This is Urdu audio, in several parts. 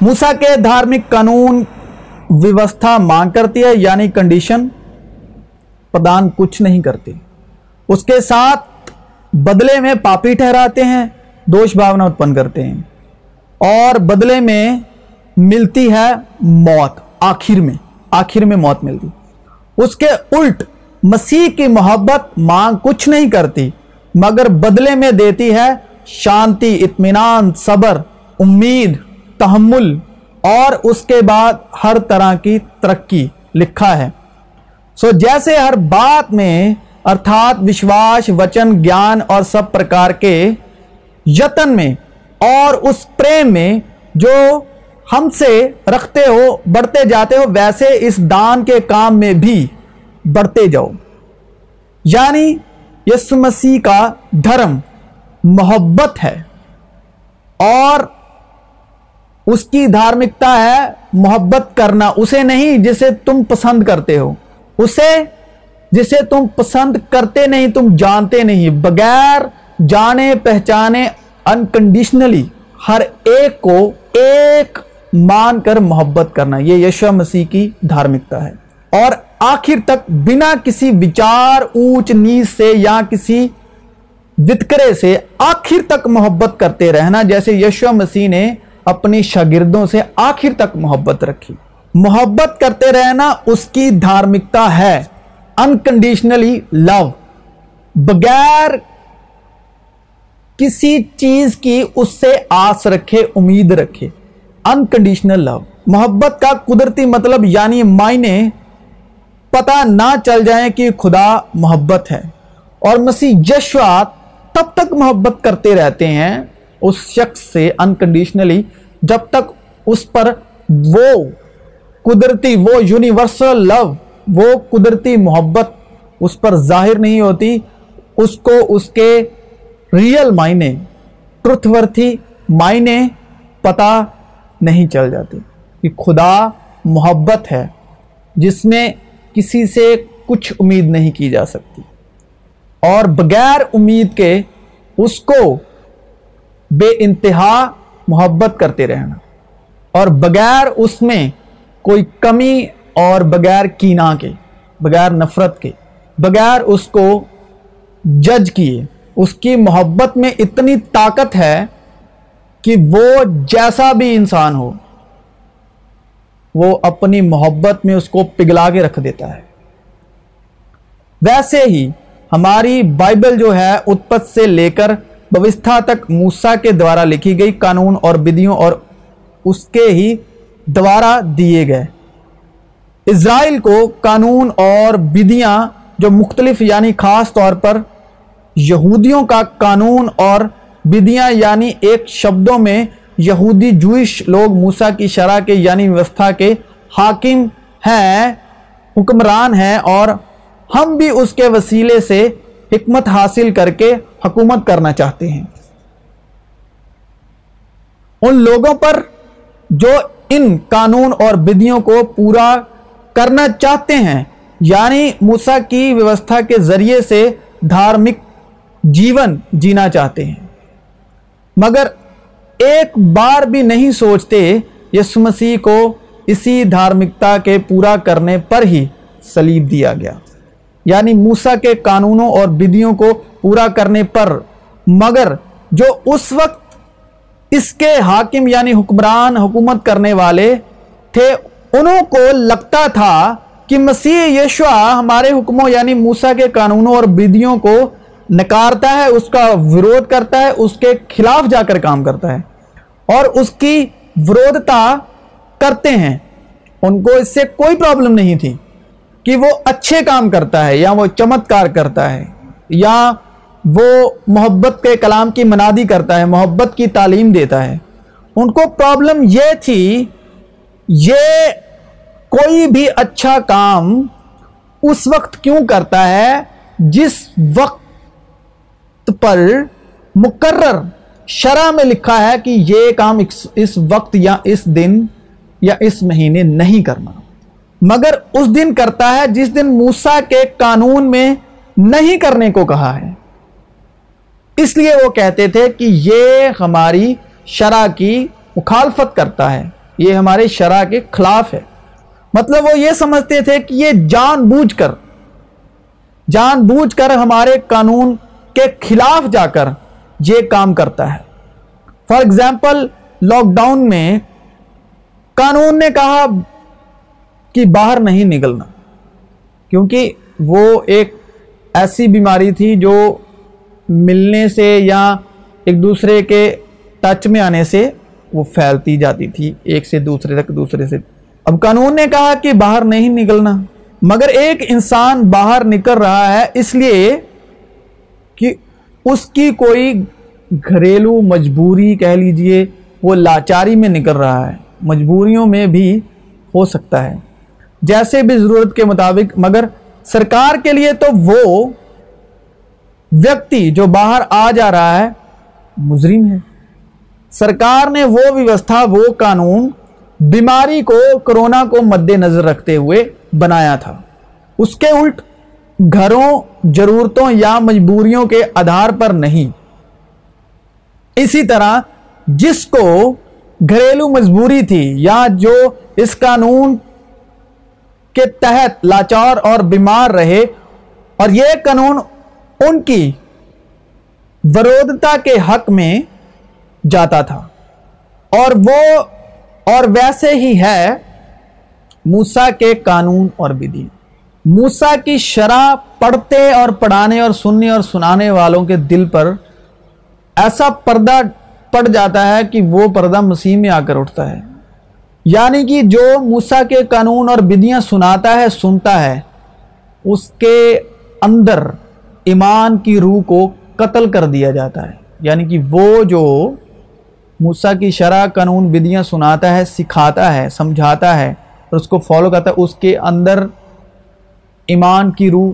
موسا کے دھارمک قانون ویوستھا مانگ کرتی ہے یعنی کنڈیشن پردان کچھ نہیں کرتی۔ اس کے ساتھ بدلے میں پاپی ٹھہراتے ہیں، دوش بھاونا اتپن کرتے ہیں۔ اور بدلے میں ملتی ہے موت، آخر میں آخر میں موت ملتی۔ اس کے الٹ مسیح کی محبت مانگ کچھ نہیں کرتی، مگر بدلے میں دیتی ہے شانتی، اطمینان، صبر، امید۔ تحمل اور اس کے بعد ہر طرح کی ترقی لکھا ہے۔ سو جیسے ہر بات میں ارتھات وشواس وچن، گیان اور سب پرکار کے یتن میں اور اس پریم میں جو ہم سے رکھتے ہو، بڑھتے جاتے ہو، ویسے اس دان کے کام میں بھی بڑھتے جاؤ۔ یعنی یسو مسیح کا دھرم محبت ہے اور اس کی دھارمکتا ہے محبت کرنا، اسے نہیں جسے تم پسند کرتے ہو۔ اسے جسے تم پسند کرتے نہیں، تم جانتے نہیں۔ بغیر جانے، پہچانے انکنڈیشنلی ہر ایک کو ایک مان کر محبت کرنا۔ یہ یشو مسیح کی دھارمکتا ہے۔ اور آخر تک بنا کسی وچار، اونچ نیچ سے یا کسی وتکرے سے آخر تک محبت کرتے رہنا، جیسے یشو مسیح نے اپنی شاگردوں سے آخر تک محبت رکھی۔ محبت کرتے رہنا اس کی دھارمکتا ہے۔ انکنڈیشنلی لو بغیر کسی چیز کی اس سے آس رکھے، امید رکھے۔ انکنڈیشنل لو محبت کا قدرتی مطلب یعنی معنی پتہ نہ چل جائیں کہ خدا محبت ہے۔ اور مسیح جشوات تب تک محبت کرتے رہتے ہیں اس شخص سے انکنڈیشنلی جب تک اس پر وہ قدرتی، وہ یونیورسل لو وہ قدرتی محبت اس پر ظاہر نہیں ہوتی، اس کو اس کے ریئل معنی ٹروتھ ورتھی معنی پتہ نہیں چل جاتی کہ خدا محبت ہے، جس میں کسی سے کچھ امید نہیں کی جا سکتی۔ اور بغیر امید کے اس کو بے انتہا محبت کرتے رہنا۔ اور بغیر اس میں کوئی کمی اور بغیر کینا کے، بغیر نفرت کے، بغیر اس کو جج کیے، اس کی محبت میں اتنی طاقت ہے کہ وہ جیسا بھی انسان ہو، وہ اپنی محبت میں اس کو پگلا کے رکھ دیتا ہے۔ ویسے ہی ہماری بائبل جو ہے، اتپت سے لے کر بوستھا تک موسا کے دوارا لکھی گئی قانون اور بدیوں اور اس کے ہی دوارا دیے گئے۔ اسرائیل کو قانون اور بدیاں جو مختلف یعنی خاص طور پر یہودیوں کا قانون اور بدیاں یعنی ایک شبدوں میں یہودی جوئش لوگ موسا کی شرح کے یعنی ویوستھا کے حاکم ہیں، حکمران ہیں اور ہم بھی اس کے وسیلے سے حکمت حاصل کر کے حکومت کرنا چاہتے ہیں۔ ان لوگوں پر جو ان قانون اور بدیوں کو پورا کرنا چاہتے ہیں یعنی موسا کی ویوستھا کے ذریعے سے دھارمک جیون جینا چاہتے ہیں۔ مگر ایک بار بھی نہیں سوچتے یس مسیح کو اسی دھارمکتا کے پورا کرنے پر ہی سلیب دیا گیا۔ یعنی موسا کے قانونوں اور بدیوں کو پورا کرنے پر۔ مگر جو اس وقت اس کے حاکم یعنی حکمران حکومت کرنے والے تھے، انہوں کو لگتا تھا کہ مسیح یشوا ہمارے حکموں یعنی موسا کے قانونوں اور بدیوں کو نکارتا ہے، اس کا ورود کرتا ہے، اس کے خلاف جا کر کام کرتا ہے۔ اور اس کی ورودتا کرتے ہیں۔ ان کو اس سے کوئی پرابلم نہیں تھی۔ کہ وہ اچھے کام کرتا ہے، یا وہ چمتکار کرتا ہے، یا وہ محبت کے کلام کی منادی کرتا ہے، محبت کی تعلیم دیتا ہے۔ ان کو پرابلم یہ تھی، یہ کوئی بھی اچھا کام اس وقت کیوں کرتا ہے؟ جس وقت پر مقرر شرح میں لکھا ہے کہ یہ کام اس وقت یا اس دن یا اس مہینے نہیں کرنا۔ مگر اس دن کرتا ہے جس دن موسا کے قانون میں نہیں کرنے کو کہا ہے۔ اس لیے وہ کہتے تھے کہ یہ ہماری شرح کی مخالفت کرتا ہے۔ یہ ہمارے شرع کے خلاف ہے۔ مطلب وہ یہ سمجھتے تھے کہ یہ جان بوجھ کر، جان بوجھ کر ہمارے قانون کے خلاف جا کر یہ کام کرتا ہے۔ فار ایگزامپل لاک ڈاؤن میں قانون نے کہا کہ باہر نہیں نکلنا۔ کیونکہ وہ ایک ایسی بیماری تھی جو ملنے سے یا ایک دوسرے کے ٹچ میں آنے سے وہ پھیلتی جاتی تھی، ایک سے دوسرے تک، دوسرے سے۔ اب قانون نے کہا کہ باہر نہیں نکلنا، مگر ایک انسان باہر نکل رہا ہے اس لیے کہ اس کی کوئی گھریلو مجبوری کہہ لیجیے، وہ لاچاری میں نکل رہا ہے۔ مجبوریوں میں بھی ہو سکتا ہے۔ جیسے بھی ضرورت کے مطابق، مگر سرکار کے لیے تو وہ ویکتی جو باہر آ جا رہا ہے، مجرم ہے۔ سرکار نے وہ ویوستھا، وہ قانون بیماری کو، کرونا کو مد نظر رکھتے ہوئے بنایا تھا۔ اس کے الٹ گھروں، ضرورتوں یا مجبوریوں کے آدھار پر نہیں۔ اسی طرح جس کو گھریلو مجبوری تھی یا جو اس قانون کے تحت لاچار اور بیمار رہے اور یہ قانون ان کی ورودتا کے حق میں جاتا تھا۔ اور وہ، اور ویسے ہی ہے موسا کے قانون اور بدی موسا کی شرح پڑھتے اور پڑھانے اور سننے اور سنانے والوں کے دل پر ایسا پردہ پڑ جاتا ہے کہ وہ پردہ مسیح میں آ کر اٹھتا ہے۔ یعنی کہ جو موسا کے قانون اور بدیاں سناتا ہے، سنتا ہے، اس کے اندر ایمان کی روح کو قتل کر دیا جاتا ہے۔ یعنی کہ وہ جو موسا کی شرح قانون، بدیاں سناتا ہے، سکھاتا ہے، سمجھاتا ہے اور اس کو فالو کرتا ہے، اس کے اندر ایمان کی روح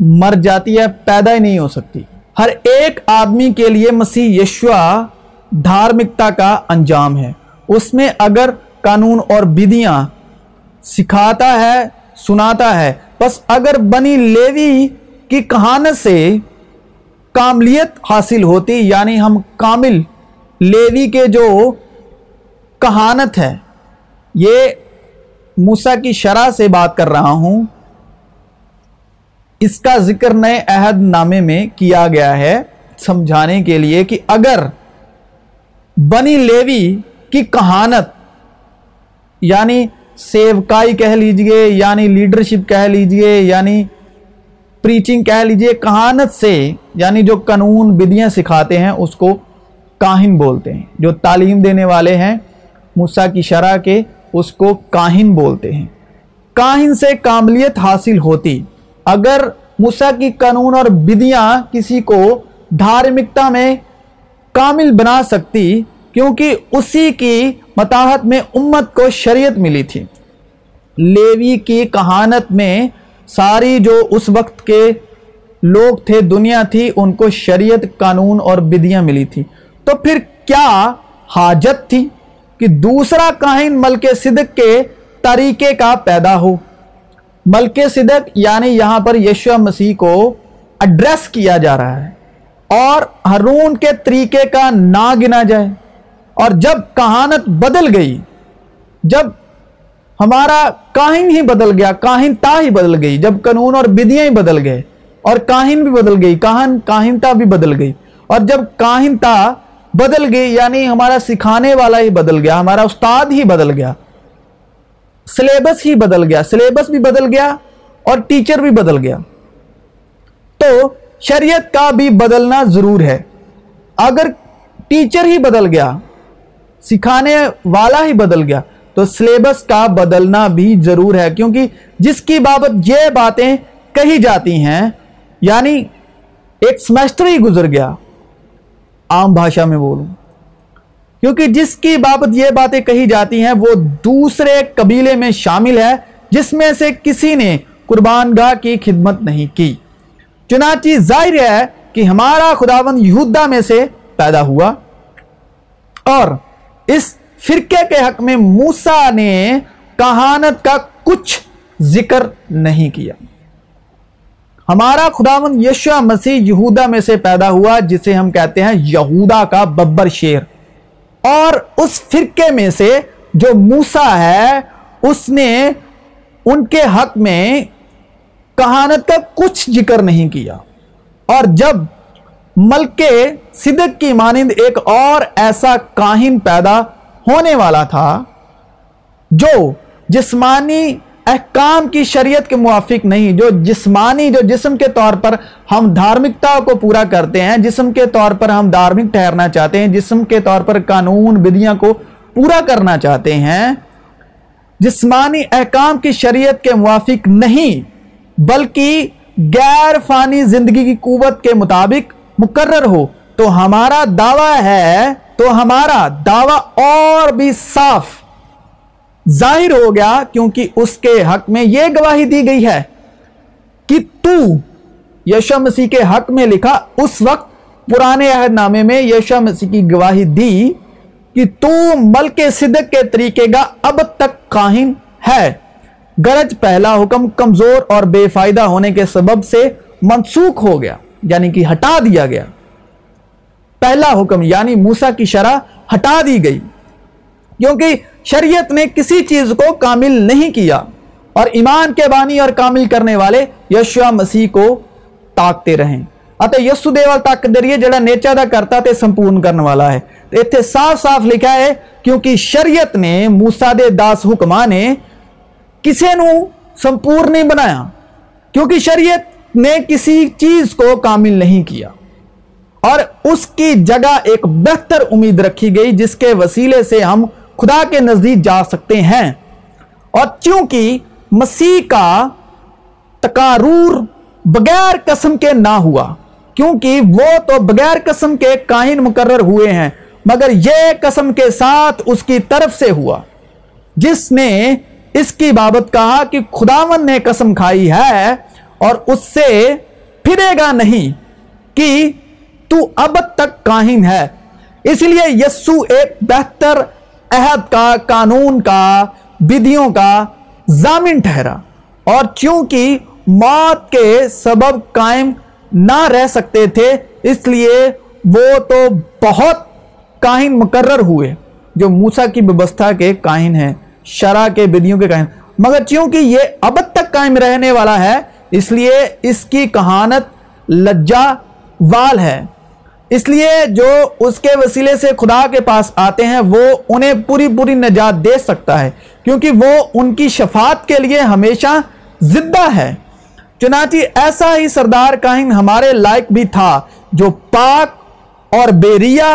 مر جاتی ہے، پیدا ہی نہیں ہو سکتی۔ ہر ایک آدمی کے لیے مسیح یشوا دھارمکتا کا انجام ہے۔ اس میں اگر قانون اور بدیاں سکھاتا ہے، سناتا ہے۔ بس اگر بنی لیوی کی کہانت سے کاملیت حاصل ہوتی یعنی ہم کامل لیوی کے جو کہانت ہے، یہ موسا کی شرح سے بات کر رہا ہوں۔ اس کا ذکر نئے عہد نامے میں کیا گیا ہے، سمجھانے کے لیے کہ اگر بنی لیوی کی کہانت یعنی سیوکائی کہہ لیجیے یعنی لیڈرشپ کہہ لیجیے یعنی پریچنگ کہہ لیجیے، کہانت سے یعنی جو قانون بدیاں سکھاتے ہیں، اس کو کاہن بولتے ہیں، جو تعلیم دینے والے ہیں، موسیٰ کی شرح کے اس کو کاہن بولتے ہیں۔ کاہن سے کاملیت حاصل ہوتی۔ اگر موسیٰ کی قانون اور بدیاں کسی کو دھارمکتا میں کامل بنا سکتی، کیونکہ اسی کی متاحت میں امت کو شریعت ملی تھی۔ لیوی کی کہانت میں ساری جو اس وقت کے لوگ تھے، دنیا تھی، ان کو شریعت، قانون اور بدیاں ملی تھی۔ تو پھر کیا حاجت تھی کہ دوسرا کاہن ملک صدق کے طریقے کا پیدا ہو؟ ملک صدق یعنی یہاں پر یشو مسیح کو اڈریس کیا جا رہا ہے اور ہرون کے طریقے کا نہ گنا جائے۔ اور جب کہانت بدل گئی، جب ہمارا کاہن ہی بدل گیا، کاہن تا ہی بدل گئی، جب قانون اور بدیاں ہی بدل گئے، اور کاہن بھی بدل گئی، کاہن کاہنتا بھی بدل گئی، اور جب کاہنتا بدل گئی یعنی ہمارا سکھانے والا ہی بدل گیا، ہمارا استاد ہی بدل گیا سلیبس ہی بدل گیا سلیبس بھی بدل گیا، اور ٹیچر بھی بدل گیا۔ تو شریعت کا بھی بدلنا ضرور ہے۔ اگر ٹیچر ہی بدل گیا سکھانے والا ہی بدل گیا۔ تو سلیبس کا بدلنا بھی ضرور ہے، کیونکہ جس کی بابت یہ باتیں کہی جاتی ہیں یعنی ایک سمیسٹر ہی گزر گیا، عام بھاشا میں بولوں۔ کیونکہ جس کی بابت یہ باتیں کہی جاتی ہیں، وہ دوسرے قبیلے میں شامل ہے، جس میں سے کسی نے قربان گاہ کی خدمت نہیں کی۔ چنانچہ ظاہر ہے کہ ہمارا خداوند یہودہ میں سے پیدا ہوا اور اس فرقے کے حق میں موسا نے کہانت کا کچھ ذکر نہیں کیا۔ ہمارا خداون یشوا مسیح یہودا میں سے پیدا ہوا، جسے ہم کہتے ہیں یہودا کا ببر شیر۔ اور اس فرقے میں سے جو موسا ہے، اس نے ان کے حق میں کہانت کا کچھ ذکر نہیں کیا۔ اور جب ملک صدق کی مانند ایک اور ایسا کاہن پیدا ہونے والا تھا، جو جسمانی احکام کی شریعت کے موافق نہیں، جو جسمانی، جو جسم کے طور پر ہم دھارمکتا کو پورا کرتے ہیں، جسم کے طور پر ہم دھارمک ٹھہرنا چاہتے ہیں، جسم کے طور پر قانون، بدیاں کو پورا کرنا چاہتے ہیں۔ جسمانی احکام کی شریعت کے موافق نہیں، بلکہ غیر فانی زندگی کی قوت کے مطابق مقرر ہو تو ہمارا دعویٰ ہے، تو ہمارا دعویٰ اور بھی صاف۔ ظاہر ہو گیا کیونکہ اس کے حق میں یہ گواہی دی گئی ہے کہ تو یشو مسیح کے حق میں لکھا، اس وقت پرانے عہد نامے میں یشو مسیح کی گواہی دی کہ تو ملک صدق کے طریقے کا اب تک کاہن ہے۔ گرج پہلا حکم کمزور اور بے فائدہ ہونے کے سبب سے منسوخ ہو گیا۔ یعنی کہ ہٹا دیا گیا۔ پہلا حکم یعنی موسا کی شرح ہٹا دی گئی۔ کیونکہ شریعت نے کسی چیز کو کامل نہیں کیا اور ایمان کے بانی اور کامل کرنے والے یشوا مسیح کو تاکتے رہیں۔ اتے یسو دیوال تاک دریئے جڑا نیچا دا کرتا تے سمپورن کرنے والا ہے۔ تو اتھے صاف صاف لکھا ہے، کیونکہ شریعت نے موسیٰ دے داس حکمانے کسے نو سمپور نہیں بنایا۔ کیونکہ شریعت نے کسی چیز کو کامل نہیں کیا۔ اور اس کی جگہ ایک بہتر امید رکھی گئی، جس کے وسیلے سے ہم خدا کے نزدیک جا سکتے ہیں۔ اور چونکہ مسیح کا تقارور بغیر قسم کے نہ ہوا، کیونکہ وہ تو بغیر قسم کے کائن مقرر ہوئے ہیں، مگر یہ قسم کے ساتھ اس کی طرف سے ہوا۔ جس نے اس کی بابت کہا کہ خداون نے قسم کھائی ہے اور اس سے پھرے گا نہیں کہ تو اب تک کاہن ہے۔ اس لیے یسو ایک بہتر عہد کا، قانون کا، بدیوں کا ضامن ٹھہرا۔ اور چونکہ موت کے سبب قائم نہ رہ سکتے تھے، اس لیے وہ تو بہت کاہن مقرر ہوئے۔ جو موسا کی وبستھا کے کاہن ہیں شرح کے بدیوں کے کاہن۔ مگر چونکہ یہ اب تک قائم رہنے والا ہے اس لیے اس کی کہانت لجا وال ہے۔ اس لیے جو اس کے وسیلے سے خدا کے پاس آتے ہیں، وہ انہیں پوری پوری نجات دے سکتا ہے، کیونکہ وہ ان کی شفاعت کے لیے ہمیشہ زدہ ہے۔ چنانچہ ایسا ہی سردار کاہن ہمارے لائق بھی تھا، جو پاک اور بیریا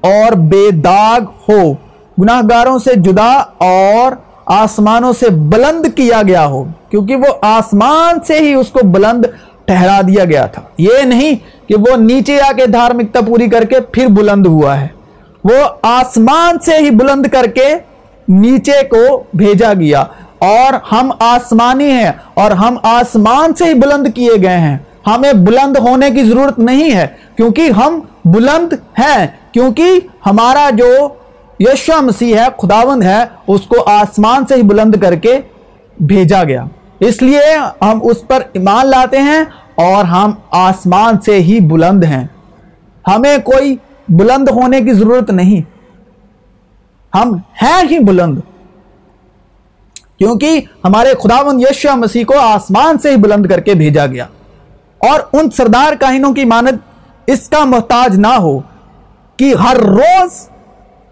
اور بے داغ ہو۔ گناہ گاروں سے جدا اور آسمانوں سے بلند کیا گیا ہو، کیونکہ وہ آسمان سے ہی اس کو بلند ٹھہرا دیا گیا تھا۔ یہ نہیں کہ وہ نیچے آ کے دھارمکتا پوری کر کے پھر بلند ہوا ہے۔ وہ آسمان سے ہی بلند کر کے نیچے کو بھیجا گیا۔ اور ہم آسمانی ہیں، اور ہم آسمان سے ہی بلند کیے گئے ہیں۔ ہمیں بلند ہونے کی ضرورت نہیں ہے، کیونکہ ہم بلند ہیں، کیونکہ ہمارا جو یشو مسیح ہے، خداوند ہے، اس کو آسمان سے ہی بلند کر کے بھیجا گیا۔ اس لیے ہم اس پر ایمان لاتے ہیں اور ہم آسمان سے ہی بلند ہیں۔ ہمیں کوئی بلند ہونے کی ضرورت نہیں۔ ہم ہیں ہی بلند۔ کیونکہ ہمارے خداون یشو مسیح کو آسمان سے ہی بلند کر کے بھیجا گیا۔ اور ان سردار کاہنوں کی مانت اس کا محتاج نہ ہو کہ ہر روز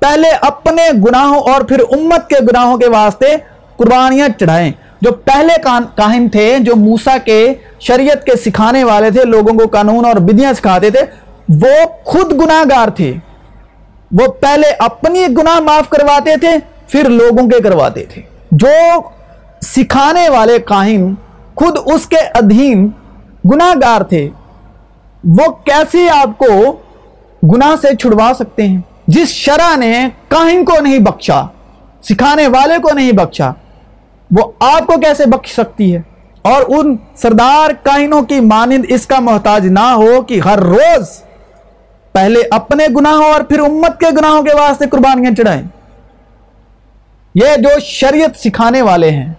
پہلے اپنے گناہوں اور پھر امت کے گناہوں کے واسطے قربانیاں چڑھائیں۔ جو پہلے کاہن تھے، جو موسا کے شریعت کے سکھانے والے تھے، لوگوں کو قانون اور بدیاں سکھاتے تھے، وہ خود گناہ گار تھے۔ وہ پہلے اپنی گناہ معاف کرواتے تھے، پھر لوگوں کے کرواتے تھے۔ جو سکھانے والے کاہن خود اس کے ادھین گناہ گار تھے، وہ کیسے آپ کو گناہ سے چھڑوا سکتے ہیں؟ جس شرح نے کاہن کو نہیں بخشا، سکھانے والے کو نہیں بخشا، وہ آپ کو کیسے بخش سکتی ہے؟ اور ان سردار کائنوں کی مانند اس کا محتاج نہ ہو کہ ہر روز پہلے اپنے گناہوں اور پھر امت کے گناہوں کے واسطے قربانیاں چڑھائیں۔ یہ جو شریعت سکھانے والے ہیں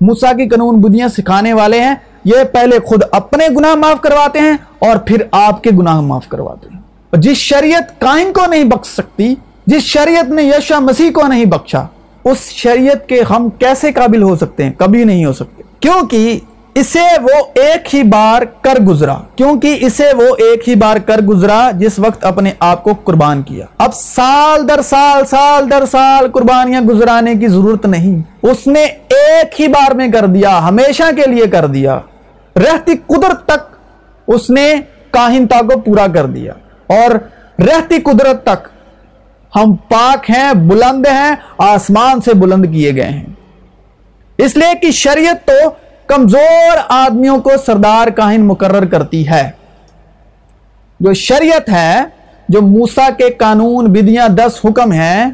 موسا کی قانون بدیاں سکھانے والے ہیں، یہ پہلے خود اپنے گناہ معاف کرواتے ہیں اور پھر آپ کے گناہ معاف کرواتے ہیں۔ جس شریعت کائن کو نہیں بخش سکتی، جس شریعت نے یشا مسیح کو نہیں بخشا، اس شریعت کے ہم کیسے قابل ہو سکتے ہیں؟ کبھی نہیں ہو سکتے۔ کیونکہ اسے وہ ایک ہی بار کر گزرا، کیونکہ اسے وہ ایک ہی بار کر گزرا جس وقت اپنے آپ کو قربان کیا۔ اب سال در سال سال در سال قربانیاں گزرانے کی ضرورت نہیں۔ اس نے ایک ہی بار میں کر دیا، ہمیشہ کے لیے کر دیا۔ رہتی قدرت تک اس نے کاہنتا کو پورا کر دیا۔ اور رہتی قدرت تک ہم پاک ہیں، بلند ہیں، آسمان سے بلند کیے گئے ہیں۔ اس لیے کہ شریعت تو کمزور آدمیوں کو سردار کاہن مقرر کرتی ہے۔ جو شریعت ہے، جو موسا کے قانون بدیاں دس حکم ہیں،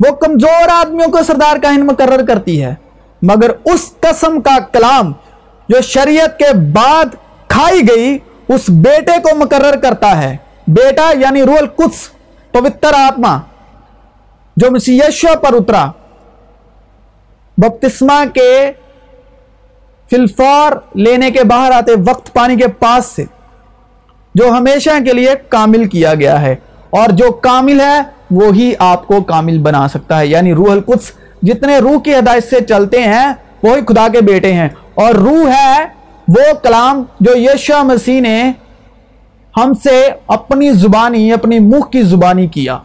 وہ کمزور آدمیوں کو سردار کاہن مقرر کرتی ہے۔ مگر اس قسم کا کلام جو شریعت کے بعد کھائی گئی، اس بیٹے کو مقرر کرتا ہے۔ بیٹا یعنی رول کچھ پوتر آتما جو مسیشو پر اترا بپتسما کے فلفار لینے کے باہر آتے وقت پانی کے پاس سے، جو ہمیشہ کے لیے کامل کیا گیا ہے۔ اور جو کامل ہے، وہی آپ کو کامل بنا سکتا ہے۔ یعنی روح القدس، جتنے روح کی ہدایت سے چلتے ہیں، وہی خدا کے بیٹے ہیں۔ اور روح ہے، وہ کلام جو یشو مسیح نے ہم سے اپنی زبانی، اپنی منہ کی زبانی کیا۔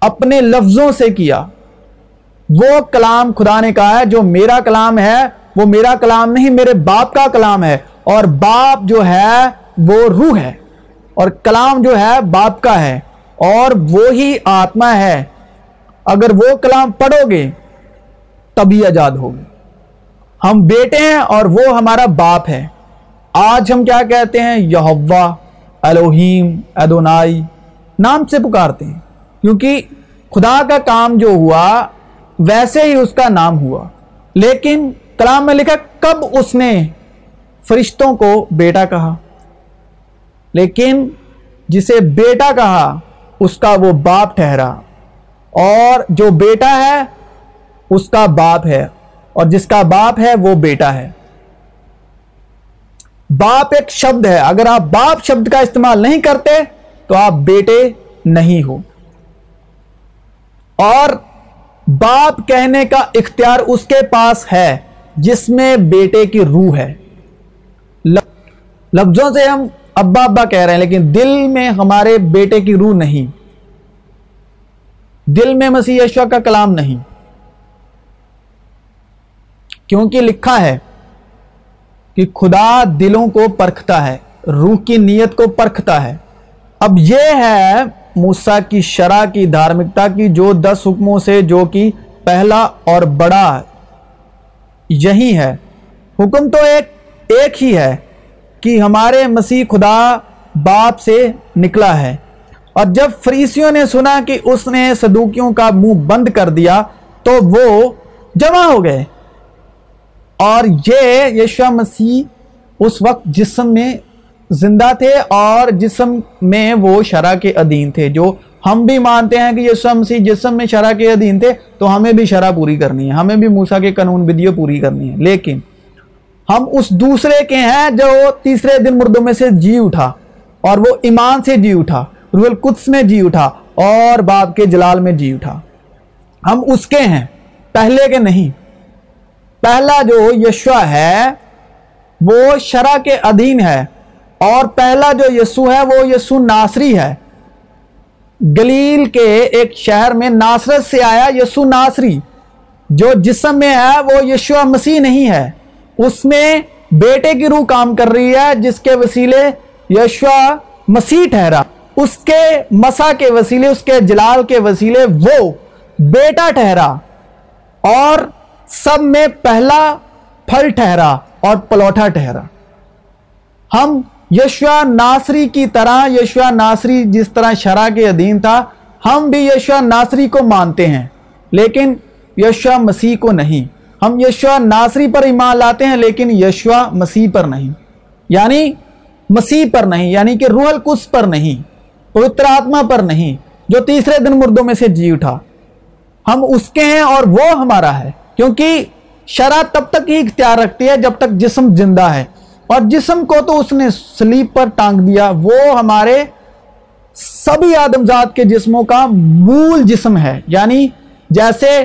اپنے لفظوں سے کیا۔ وہ کلام خدا نے کہا ہے، جو میرا کلام ہے، وہ میرا کلام نہیں، میرے باپ کا کلام ہے۔ اور باپ جو ہے، وہ روح ہے۔ اور کلام جو ہے، باپ کا ہے۔ اور وہی آتما ہے۔ اگر وہ کلام پڑھو گے تبھی آزاد ہوگے ہم بیٹے ہیں اور وہ ہمارا باپ ہے۔ آج ہم کیا کہتے ہیں؟ یہوا، الوہیم، ادونائی، نام سے پکارتے ہیں۔ کیونکہ خدا کا کام جو ہوا، ویسے ہی اس کا نام ہوا۔ لیکن کلام میں لکھا، کب اس نے فرشتوں کو بیٹا کہا؟ لیکن جسے بیٹا کہا، اس کا وہ باپ ٹھہرا۔ اور جو بیٹا ہے، اس کا باپ ہے۔ اور جس کا باپ ہے، وہ بیٹا ہے۔ باپ ایک شبد ہے۔ اگر آپ باپ شبد کا استعمال نہیں کرتے تو آپ بیٹے نہیں ہو۔ اور باپ کہنے کا اختیار اس کے پاس ہے جس میں بیٹے کی روح ہے۔ لفظوں سے ہم ابا ابا کہہ رہے ہیں، لیکن دل میں ہمارے بیٹے کی روح نہیں۔ دل میں مسیح یشوا کا کلام نہیں۔ کیونکہ لکھا ہے کہ خدا دلوں کو پرکھتا ہے، روح کی نیت کو پرکھتا ہے۔ اب یہ ہے موسا کی شرح کی دھارمکتا کی جو دس حکموں سے جو کہ پہلا اور بڑا یہی ہے۔ حکم تو ایک ایک ہی ہے کہ ہمارے مسیح خدا باپ سے نکلا ہے۔ اور جب فریسیوں نے سنا کہ اس نے صدوکیوں کا منہ بند کر دیا تو وہ جمع ہو گئے۔ اور یہ یشو مسیح اس وقت جسم میں زندہ تھے اور جسم میں وہ شرح کے ادین تھے، جو ہم بھی مانتے ہیں کہ یسو مسیح جسم میں شرح کے ادین تھے، تو ہمیں بھی شرح پوری کرنی ہے، ہمیں بھی موسا کے قانون بدیو پوری کرنی ہے۔ لیکن ہم اس دوسرے کے ہیں جو تیسرے دن مردوں میں سے جی اٹھا اور وہ ایمان سے جی اٹھا روح القدس میں جی اٹھا اور باپ کے جلال میں جی اٹھا۔ ہم اس کے ہیں، پہلے کے نہیں۔ پہلا جو یشوا ہے، وہ شرح کے ادھین ہے۔ اور پہلا جو یسو ہے، وہ یسو ناصری ہے۔ گلیل کے ایک شہر میں ناصرت سے آیا یسو ناصری۔ جو جسم میں ہے، وہ یشو مسیح نہیں ہے۔ اس میں بیٹے کی روح کام کر رہی ہے، جس کے وسیلے یشو مسیح ٹھہرا۔ اس کے مسا کے وسیلے، اس کے جلال کے وسیلے وہ بیٹا ٹھہرا۔ اور سب میں پہلا پھل ٹھہرا اور پلوٹا ٹھہرا۔ ہم یشوا ناصری کی طرح یشوا ناصری جس طرح شرح کے ادین تھا، ہم بھی یشوا ناصری کو مانتے ہیں، لیکن یشوا مسیح کو نہیں۔ ہم یشوا ناصری پر ایمان لاتے ہیں، لیکن یشوا مسیح پر نہیں۔ یعنی مسیح پر نہیں یعنی کہ روح القدس پر نہیں، پوتر آتما پر نہیں، جو تیسرے دن مردوں میں سے جی اٹھا۔ ہم اس کے ہیں اور وہ ہمارا ہے۔ کیونکہ شرح تب تک ہی اختیار رکھتی ہے جب تک جسم زندہ ہے۔ اور جسم کو تو اس نے سلیپ پر ٹانگ دیا۔ وہ ہمارے سبھی آدمزاد کے جسموں کا مول جسم ہے۔ یعنی جیسے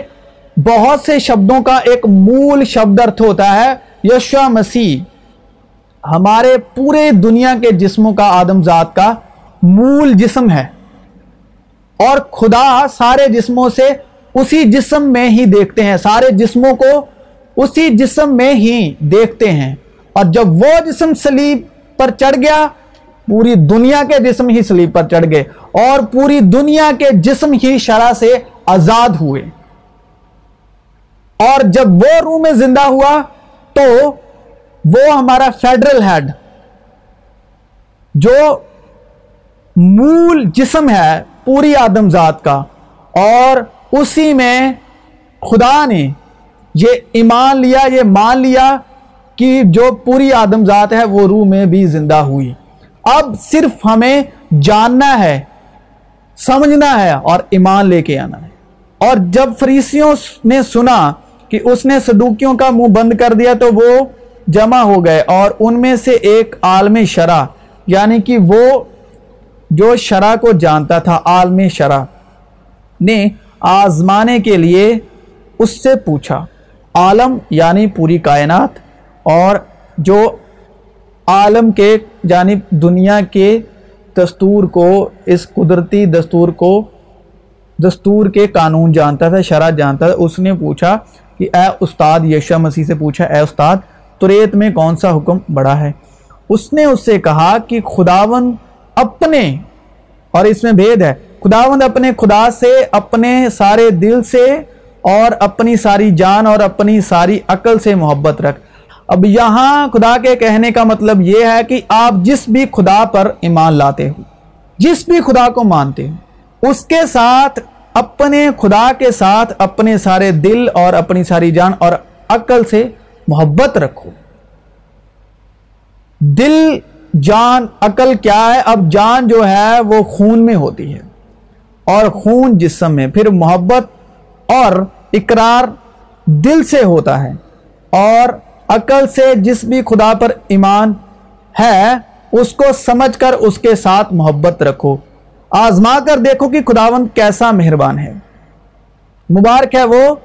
بہت سے شبدوں کا ایک مول شبد ارتھ ہوتا ہے یشوا مسیح ہمارے پورے دنیا کے جسموں کا آدم کا مول جسم ہے۔ اور خدا سارے جسموں سے اسی جسم میں ہی دیکھتے ہیں، سارے جسموں کو اسی جسم میں ہی دیکھتے ہیں۔ اور جب وہ جسم سلیب پر چڑھ گیا، پوری دنیا کے جسم ہی سلیب پر چڑھ گئے اور پوری دنیا کے جسم ہی شرح سے آزاد ہوئے۔ اور جب وہ روح میں زندہ ہوا تو وہ ہمارا فیڈرل ہیڈ، جو مول جسم ہے پوری آدم ذات کا، اور اسی میں خدا نے یہ ایمان لیا، یہ مان لیا کہ جو پوری آدم ذات ہے، وہ روح میں بھی زندہ ہوئی۔ اب صرف ہمیں جاننا ہے، سمجھنا ہے اور ایمان لے کے آنا ہے۔ اور جب فریسیوں نے سنا کہ اس نے صدوکیوں کا منہ بند کر دیا تو وہ جمع ہو گئے اور ان میں سے ایک عالم شرح یعنی کہ وہ جو شرح کو جانتا تھا، عالم شرح نے آزمانے کے لیے اس سے پوچھا۔ عالم یعنی پوری کائنات اور جو عالم کے جانب دنیا کے دستور کو، اس قدرتی دستور کو، دستور کے قانون جانتا تھا، شرح جانتا تھا، اس نے پوچھا کہ اے استاد یشا مسیح سے پوچھا، اے استاد، تریت میں کون سا حکم بڑا ہے؟ اس نے اس سے کہا کہ خداون اپنے اور اس میں بھید ہے۔ خداوند اپنے خدا سے، اپنے سارے دل سے اور اپنی ساری جان اور اپنی ساری عقل سے محبت رکھ۔ اب یہاں خدا کے کہنے کا مطلب یہ ہے کہ آپ جس بھی خدا پر ایمان لاتے ہو، جس بھی خدا کو مانتے ہو، اس کے ساتھ، اپنے خدا کے ساتھ اپنے سارے دل اور اپنی ساری جان اور عقل سے محبت رکھو۔ دل، جان، عقل کیا ہے؟ اب جان جو ہے وہ خون میں ہوتی ہے۔ اور خون جسم میں پھر محبت اور اقرار دل سے ہوتا ہے اور عقل سے جس بھی خدا پر ایمان ہے، اس کو سمجھ کر اس کے ساتھ محبت رکھو۔ آزما کر دیکھو کہ خداوند کیسا مہربان ہے۔ مبارک ہے وہ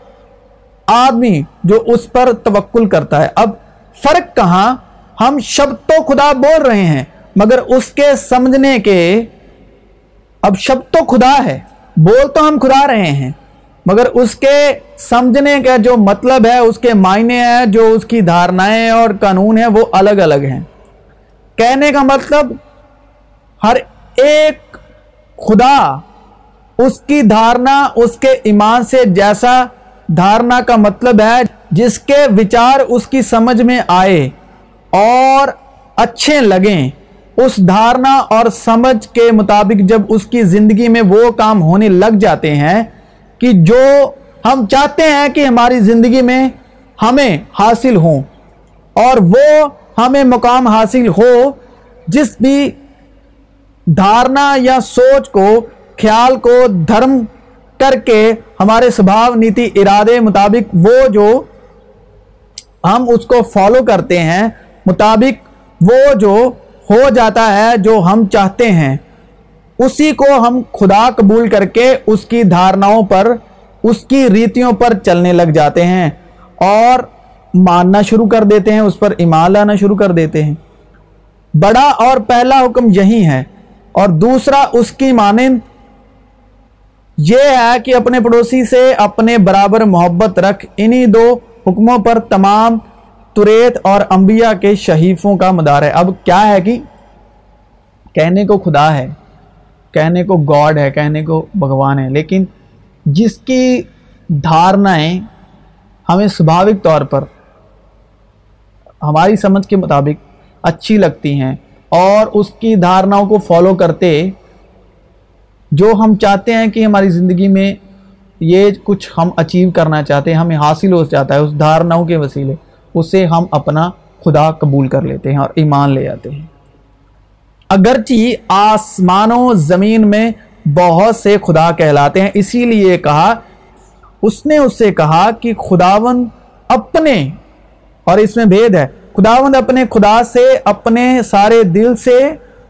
آدمی جو اس پر توکل کرتا ہے۔ اب فرق کہاں؟ ہم شبد تو خدا بول رہے ہیں، مگر اس کے سمجھنے کے اب شبد تو خدا ہے، بول تو ہم خدا رہے ہیں، مگر اس کے سمجھنے کا جو مطلب ہے، اس کے معنی ہے، جو اس کی دھارنائیں اور قانون ہیں، وہ الگ الگ ہیں۔ کہنے کا مطلب ہر ایک خدا اس کی دھارنا، اس کے ایمان سے جیسا دھارنا کا مطلب ہے، جس کے وچار اس کی سمجھ میں آئے اور اچھے لگیں۔ اس دھارنا اور سمجھ کے مطابق جب اس کی زندگی میں وہ کام ہونے لگ جاتے ہیں کہ جو ہم چاہتے ہیں کہ ہماری زندگی میں ہمیں حاصل ہوں اور وہ ہمیں مقام حاصل ہو، جس بھی دھارنا یا سوچ کو، خیال کو دھرم کر کے ہمارے سبھاؤ نیتی ارادے مطابق وہ جو ہم اس کو فالو کرتے ہیں، مطابق وہ جو ہو جاتا ہے جو ہم چاہتے ہیں۔ اسی کو ہم خدا قبول کر کے اس کی دھارناؤں پر، اس کی ریتیوں پر چلنے لگ جاتے ہیں اور ماننا شروع کر دیتے ہیں، اس پر ایمان لانا شروع کر دیتے ہیں۔ بڑا اور پہلا حکم یہی ہے۔ اور دوسرا اس کی مانند یہ ہے کہ اپنے پڑوسی سے اپنے برابر محبت رکھ۔ انہی دو حکموں پر تمام تریت اور انبیاء کے شہیفوں کا مدار ہے۔ اب کیا ہے کہ کہنے کو خدا ہے، کہنے کو گاڈ ہے، کہنے کو بھگوان ہے، لیکن جس کی دھارنائیں ہمیں سبھاوک طور پر ہماری سمجھ کے مطابق اچھی لگتی ہیں اور اس کی دھارناؤں کو فالو کرتے جو ہم چاہتے ہیں کہ ہماری زندگی میں یہ کچھ ہم اچیو کرنا چاہتے ہیں، ہمیں حاصل ہو جاتا ہے، اس دھارناؤں کے وسیلے۔ اسے ہم اپنا خدا قبول کر لیتے ہیں اور ایمان لے آتے ہیں۔ اگرچہ آسمان و زمین میں بہت سے خدا کہلاتے ہیں، اسی لیے کہا، اس نے اس سے کہا کہ خداون اپنے، اور اس میں بھید ہے خداوند اپنے خدا سے، اپنے سارے دل سے،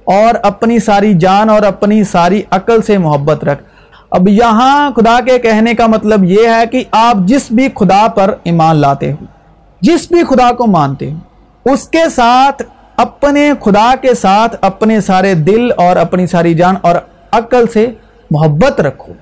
اور اپنی ساری جان اور اپنی ساری عقل سے محبت رکھ۔ اب یہاں خدا کے کہنے کا مطلب یہ ہے کہ آپ جس بھی خدا پر ایمان لاتے ہو جس بھی خدا کو مانتے ہیں اس کے ساتھ، اپنے خدا کے ساتھ اپنے سارے دل اور اپنی ساری جان اور عقل سے محبت رکھو۔